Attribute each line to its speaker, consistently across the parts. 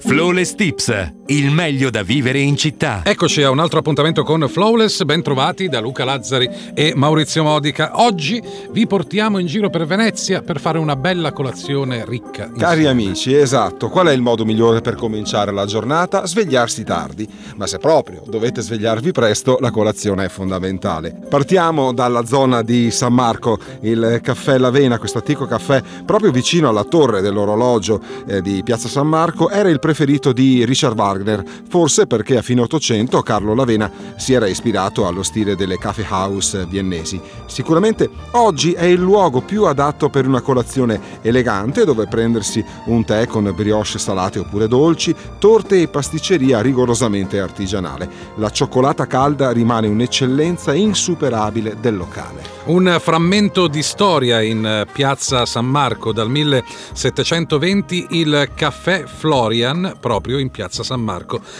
Speaker 1: Flawless Tips, il meglio da vivere in città.
Speaker 2: Eccoci a un altro appuntamento con Flawless, ben trovati da Luca Lazzari e Maurizio Modica. Oggi vi portiamo in giro per Venezia per fare una bella colazione ricca. Insieme.
Speaker 3: Cari amici, esatto, qual è il modo migliore per cominciare la giornata? Svegliarsi tardi, ma se proprio dovete svegliarvi presto, la colazione è fondamentale. Partiamo dalla zona di San Marco, il caffè L'Avena, questo antico caffè proprio vicino alla torre dell'orologio eh, di Piazza San Marco, era il preferito di Richard Wagner, forse perché a fine Ottocento Carlo Lavena si era ispirato allo stile delle cafe house viennesi. Sicuramente oggi è il luogo più adatto per una colazione elegante dove prendersi un tè con brioche salate oppure dolci, torte e pasticceria rigorosamente artigianale. La cioccolata calda rimane un'eccellenza insuperabile del locale.
Speaker 2: Un frammento di storia in piazza San Marco dal 1720, il caffè Florian, proprio in piazza San Marco.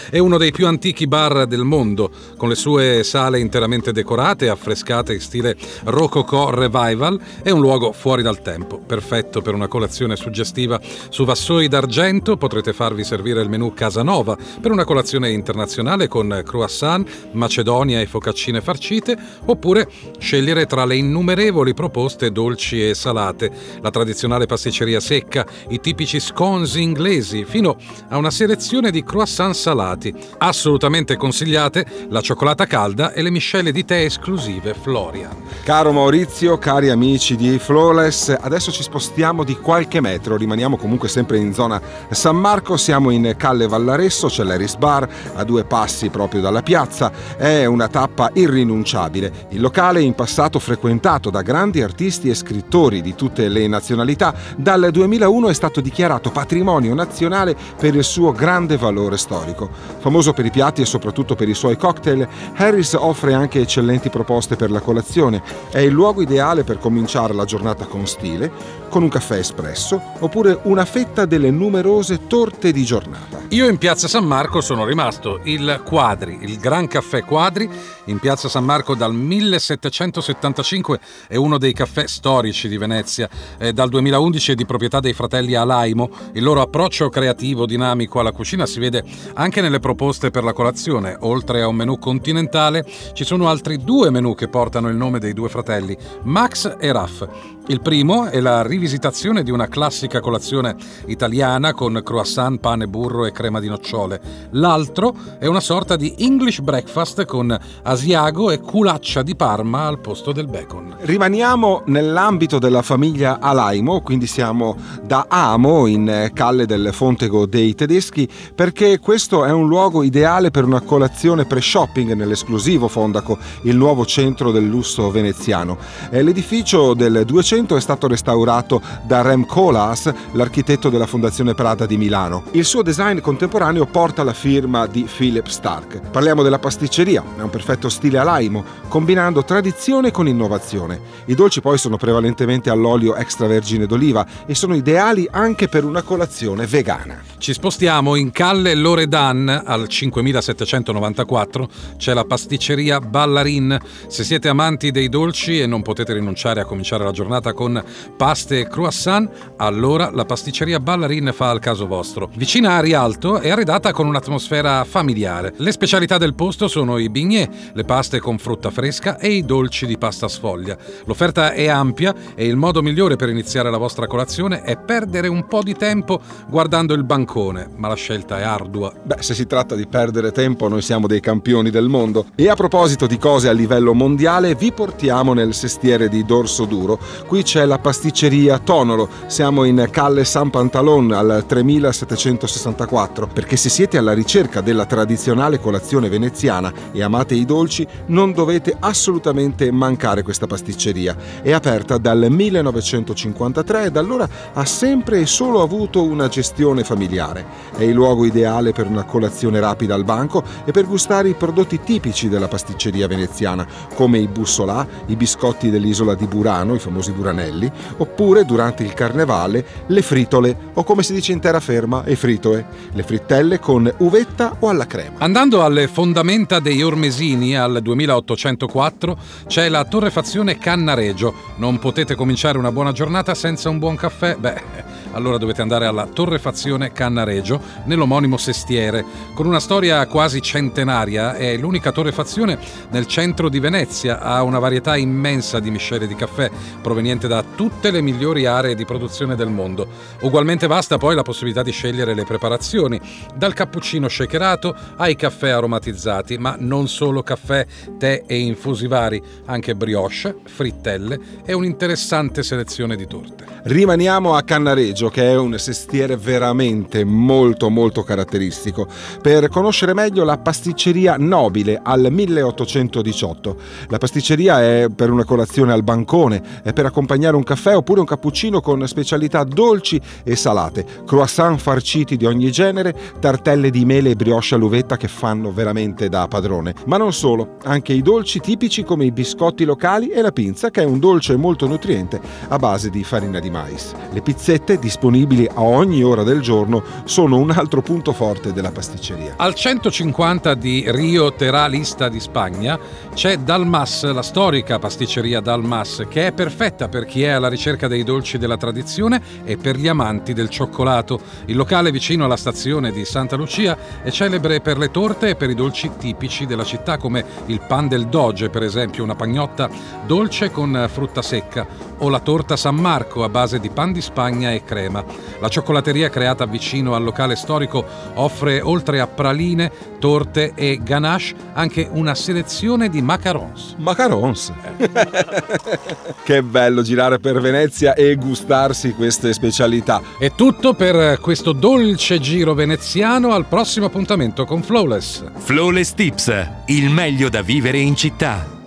Speaker 2: È uno dei più antichi bar del mondo, con le sue sale interamente decorate e affrescate in stile Rococo Revival. È un luogo fuori dal tempo, perfetto per una colazione suggestiva su vassoi d'argento. Potrete farvi servire il menù Casanova per una colazione internazionale con croissant, macedonia e focaccine farcite, oppure scegliere tra le innumerevoli proposte dolci e salate, la tradizionale pasticceria secca, i tipici scones inglesi, fino a una selezione di croissant salati. Assolutamente consigliate la cioccolata calda e le miscele di tè esclusive Florian.
Speaker 3: Caro Maurizio, cari amici di Flawless, adesso ci spostiamo di qualche metro, rimaniamo comunque sempre in zona San Marco, siamo in Calle Vallaresso, c'è l'Eris Bar, a due passi proprio dalla piazza, è una tappa irrinunciabile. Il locale in passato frequentato da grandi artisti e scrittori di tutte le nazionalità, dal 2001 è stato dichiarato patrimonio nazionale per il suo grande valore storico. Famoso per i piatti e soprattutto per i suoi cocktail, Harris offre anche eccellenti proposte per la colazione. È il luogo ideale per cominciare la giornata con stile, con un caffè espresso oppure una fetta delle numerose torte di giornata.
Speaker 2: Io in piazza San Marco sono rimasto. Il Quadri, il Gran Caffè Quadri, in piazza San Marco dal 1775 è uno dei caffè storici di Venezia. È dal 2011 è di proprietà dei fratelli Alaimo. Il loro approccio creativo, dinamico alla cucina si vede anche nelle proposte per la colazione. Oltre a un menù continentale, ci sono altri due menù che portano il nome dei due fratelli, Max e Raff. Il primo è la rivisitazione di una classica colazione italiana con croissant, pane, burro e crema di nocciole. L'altro è una sorta di English breakfast con asiago e culaccia di Parma al posto del bacon.
Speaker 3: Rimaniamo nell'ambito della famiglia Alaimo, quindi siamo da Amo in Calle del Fontego dei Tedeschi, perché questo è un luogo ideale per una colazione pre-shopping nell'esclusivo Fondaco, il nuovo centro del lusso veneziano. L'edificio del 200 Novecento è stato restaurato da Rem Koolhaas, l'architetto della Fondazione Prada di Milano. Il suo design contemporaneo porta la firma di Philip Stark. Parliamo della pasticceria, è un perfetto stile alaimo, combinando tradizione con innovazione. I dolci poi sono prevalentemente all'olio extravergine d'oliva e sono ideali anche per una colazione vegana.
Speaker 2: Ci spostiamo in Calle Loredan al 5794, c'è la pasticceria Ballarin. Se siete amanti dei dolci e non potete rinunciare a cominciare la giornata giornata con paste e croissant, allora la pasticceria Ballarin fa al caso vostro. Vicina a Rialto è arredata con un'atmosfera familiare. Le specialità del posto sono i bignè, le paste con frutta fresca e i dolci di pasta sfoglia. L'offerta è ampia e il modo migliore per iniziare la vostra colazione è perdere un po' di tempo guardando il bancone, ma la scelta è ardua.
Speaker 3: Beh, se si tratta di perdere tempo, noi siamo dei campioni del mondo. E a proposito di cose a livello mondiale, vi portiamo nel sestiere di Dorso Duro, Qui c'è la pasticceria Tonolo, siamo in Calle San Pantalon al 3764, perché se siete alla ricerca della tradizionale colazione veneziana e amate i dolci, non dovete assolutamente mancare questa pasticceria. È aperta dal 1953 e da allora ha sempre e solo avuto una gestione familiare. È il luogo ideale per una colazione rapida al banco e per gustare i prodotti tipici della pasticceria veneziana, come i bussolà, i biscotti dell'isola di Burano, i famosi Buranelli, oppure durante il carnevale le fritole o come si dice in terraferma e fritoe, le frittelle con uvetta o alla crema.
Speaker 2: Andando alle fondamenta dei Ormesini al 2804 c'è la torrefazione Cannaregio. Non potete cominciare una buona giornata senza un buon caffè? Beh, allora dovete andare alla Torrefazione Cannaregio, nell'omonimo Sestiere. Con una storia quasi centenaria, è l'unica torrefazione nel centro di Venezia, ha una varietà immensa di miscele di caffè proveniente da tutte le migliori aree di produzione del mondo. Ugualmente vasta poi la possibilità di scegliere le preparazioni, dal cappuccino shakerato ai caffè aromatizzati, ma non solo caffè, tè e infusi vari, anche brioche, frittelle e un'interessante selezione di torte.
Speaker 3: Rimaniamo a Cannareggio, che è un sestiere veramente molto molto caratteristico, per conoscere meglio la pasticceria Nobile al 1818. La pasticceria è per una colazione al bancone, è per accompagnare un caffè oppure un cappuccino con specialità dolci e salate, croissant farciti di ogni genere, tartelle di mele e brioche all'uvetta che fanno veramente da padrone. Ma non solo, anche i dolci tipici come i biscotti locali e la pinza, che è un dolce molto nutriente a base di farina di mais. Le pizzette, disponibili a ogni ora del giorno, sono un altro punto forte della pasticceria.
Speaker 2: Al 150 di Rio Teralista di Spagna c'è Dalmas, la storica pasticceria Dalmas, che è perfetta per chi è alla ricerca dei dolci della tradizione e per gli amanti del cioccolato. Il locale vicino alla stazione di Santa Lucia è celebre per le torte e per i dolci tipici della città come il pan del Doge, per esempio, una pagnotta dolce con frutta secca, o la torta San Marco a base di pan di Spagna e crema. La cioccolateria creata vicino al locale storico offre oltre a praline, torte e ganache anche una selezione di macarons.
Speaker 3: Macarons? che bello girare per Venezia e gustarsi queste specialità.
Speaker 2: È tutto per questo dolce giro veneziano al prossimo appuntamento con Flawless.
Speaker 1: Flawless Tips, il meglio da vivere in città.